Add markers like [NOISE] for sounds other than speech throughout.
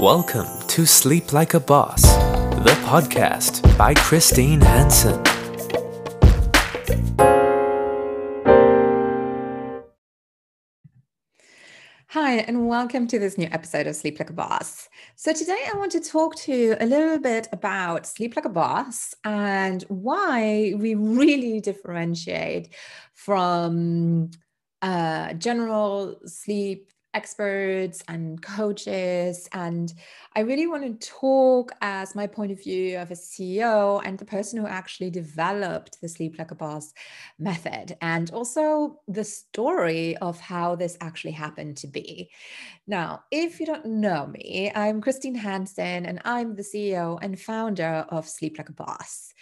Welcome to Sleep Like a Boss, the podcast by Christine Hansen. Hi, and welcome to this new episode of Sleep Like a Boss. So, today I want to talk to you a little bit about Sleep Like a Boss and why we really differentiate from uh, general sleep experts and coaches. And I really want to talk as my point of view of a CEO and the person who actually developed the Sleep Like a Boss method, and also the story of how this actually happened to be. Now, if you don't know me, I'm Christine Hansen, and I'm the CEO and founder of Sleep Like a Boss.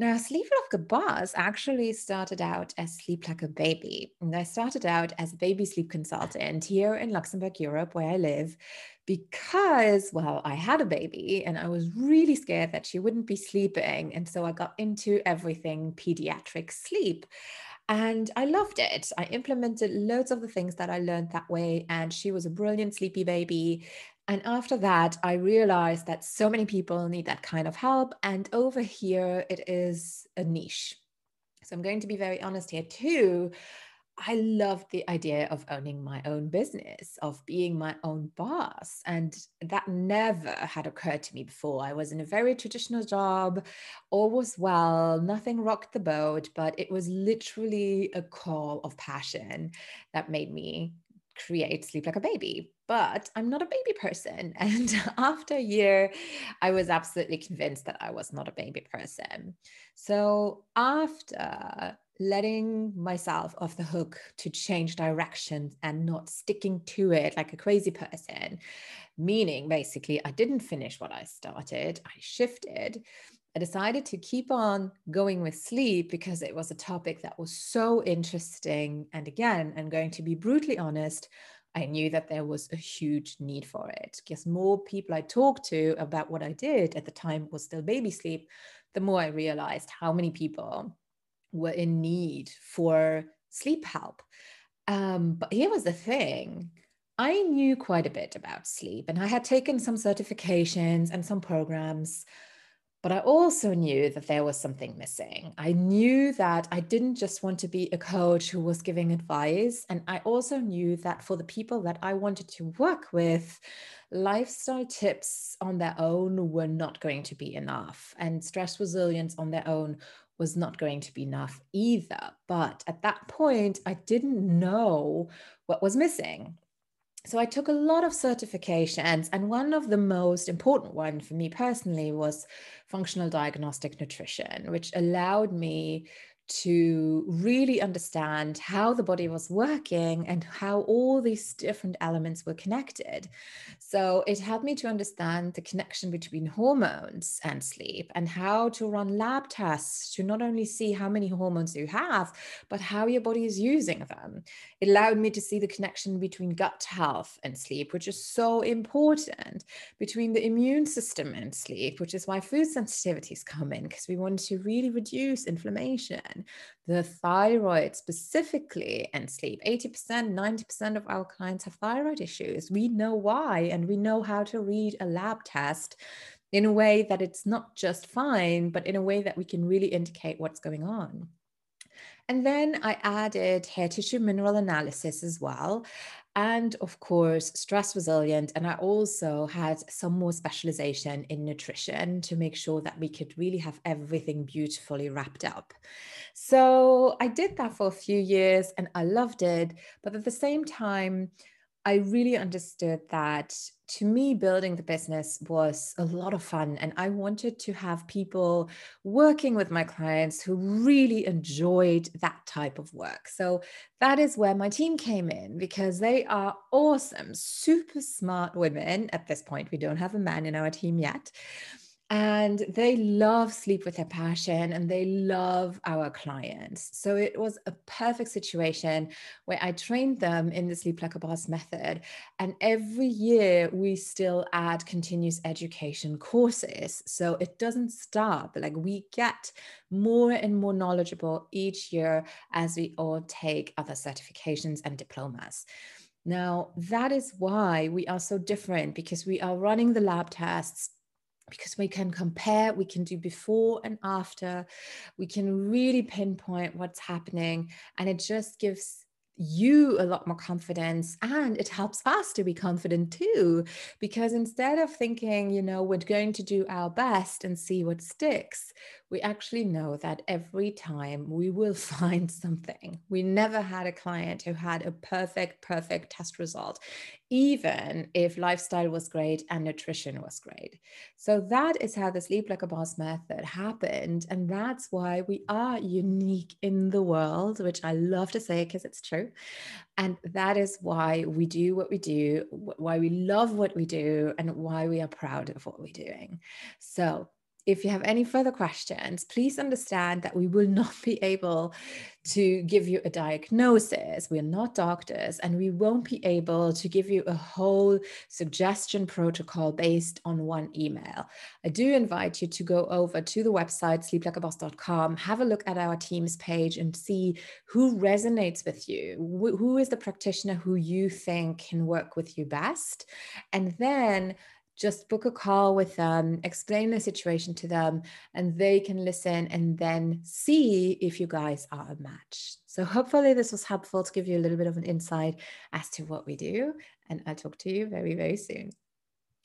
Now, Sleep Like a Boss actually started out as Sleep Like a Baby. And I started out as a baby sleep consultant here in Luxembourg, Europe, where I live, because, well, I had a baby and I was really scared that she wouldn't be sleeping. And so I got into everything pediatric sleep. And I loved it. I implemented loads of the things that I learned that way. And she was a brilliant sleepy baby. And after that, I realized that so many people need that kind of help. And over here, it is a niche. So I'm going to be very honest here too. I loved the idea of owning my own business, of being my own boss. And that never had occurred to me before. I was in a very traditional job, all was well, nothing rocked the boat, but it was literally a call of passion that made me create Sleep Like a Baby. But I'm not a baby person. [LAUGHS] And after a year, I was absolutely convinced that I was not a baby person. So after letting myself off the hook to change direction and not sticking to it like a crazy person, meaning basically I didn't finish what I started, I shifted. I decided to keep on going with sleep because it was a topic that was so interesting. And again, I'm going to be brutally honest, I knew that there was a huge need for it. Because more people I talked to about what I did at the time was still baby sleep, the more I realized how many people were in need for sleep help. Um, but here was the thing I knew quite a bit about sleep, and I had taken some certifications and some programs but I also knew that there was something missing. I knew that I didn't just want to be a coach who was giving advice. And I also knew that for the people that I wanted to work with, lifestyle tips on their own were not going to be enough. And stress resilience on their own was not going to be enough either. But at that point, I didn't know what was missing so I took a lot of certifications, and one of the most important one for me personally was functional diagnostic nutrition, which allowed me to really understand how the body was working and how all these different elements were connected. So it helped me to understand the connection between hormones and sleep and how to run lab tests to not only see how many hormones you have, but how your body is using them. It allowed me to see the connection between gut health and sleep, which is so important, between the immune system and sleep, which is why food sensitivities come in, because we want to really reduce inflammation the thyroid specifically and sleep 80% 90% of our clients have thyroid issues. We know why and we know how to read a lab test in a way that it's not just fine but in a way that we can really indicate what's going on. And then I added hair tissue mineral analysis as well and of course stress resilient and i also had some more specialization in nutrition to make sure that we could really have everything beautifully wrapped up. So i did that for a few years and i loved it but at the same time I really understood that to me, building the business was a lot of fun. And I wanted to have people working with my clients who really enjoyed that type of work. So that is where my team came in because they are awesome, super smart women. At this point, we don't have a man in our team yet and they love sleep with their passion and they love our clients. So it was a perfect situation where i trained them in the sleep like a boss method and every year we still add continuous education courses. So it doesn't stop like we get more and more knowledgeable each year as we all take other certifications and diplomas. Now, that is why we are so different because we are running the lab tests because we can compare, we can do before and after, we can really pinpoint what's happening, and it just gives you a lot more confidence and it helps us to be confident too because instead of thinking you know we're going to do our best and see what sticks we actually know that every time we will [LAUGHS] find something. We never had a client who had a perfect, perfect test result, even if lifestyle was great and nutrition was great. So that is how the Sleep Like a Boss method happened. And that's why we are unique in the world, which I love to say because it's And that is why we do what we do, why we love what we do, and why we are proud of what we're doing. So if you have any further questions, please understand that we will [LAUGHS] not be able to give you a diagnosis. We're not doctors, and we won't be able to give you a whole suggestion protocol based on one email. I do invite you to go over to the website sleeplikeaboss.com, have a look at our team's page, and see who resonates with you. Who is the practitioner who you think can work with you best? And then just book a call with them, explain the situation to them, and they can listen and then see if you guys are a match. So, hopefully, this was helpful to give you a little bit of an insight as to what we do. And I'll talk to you very, very soon.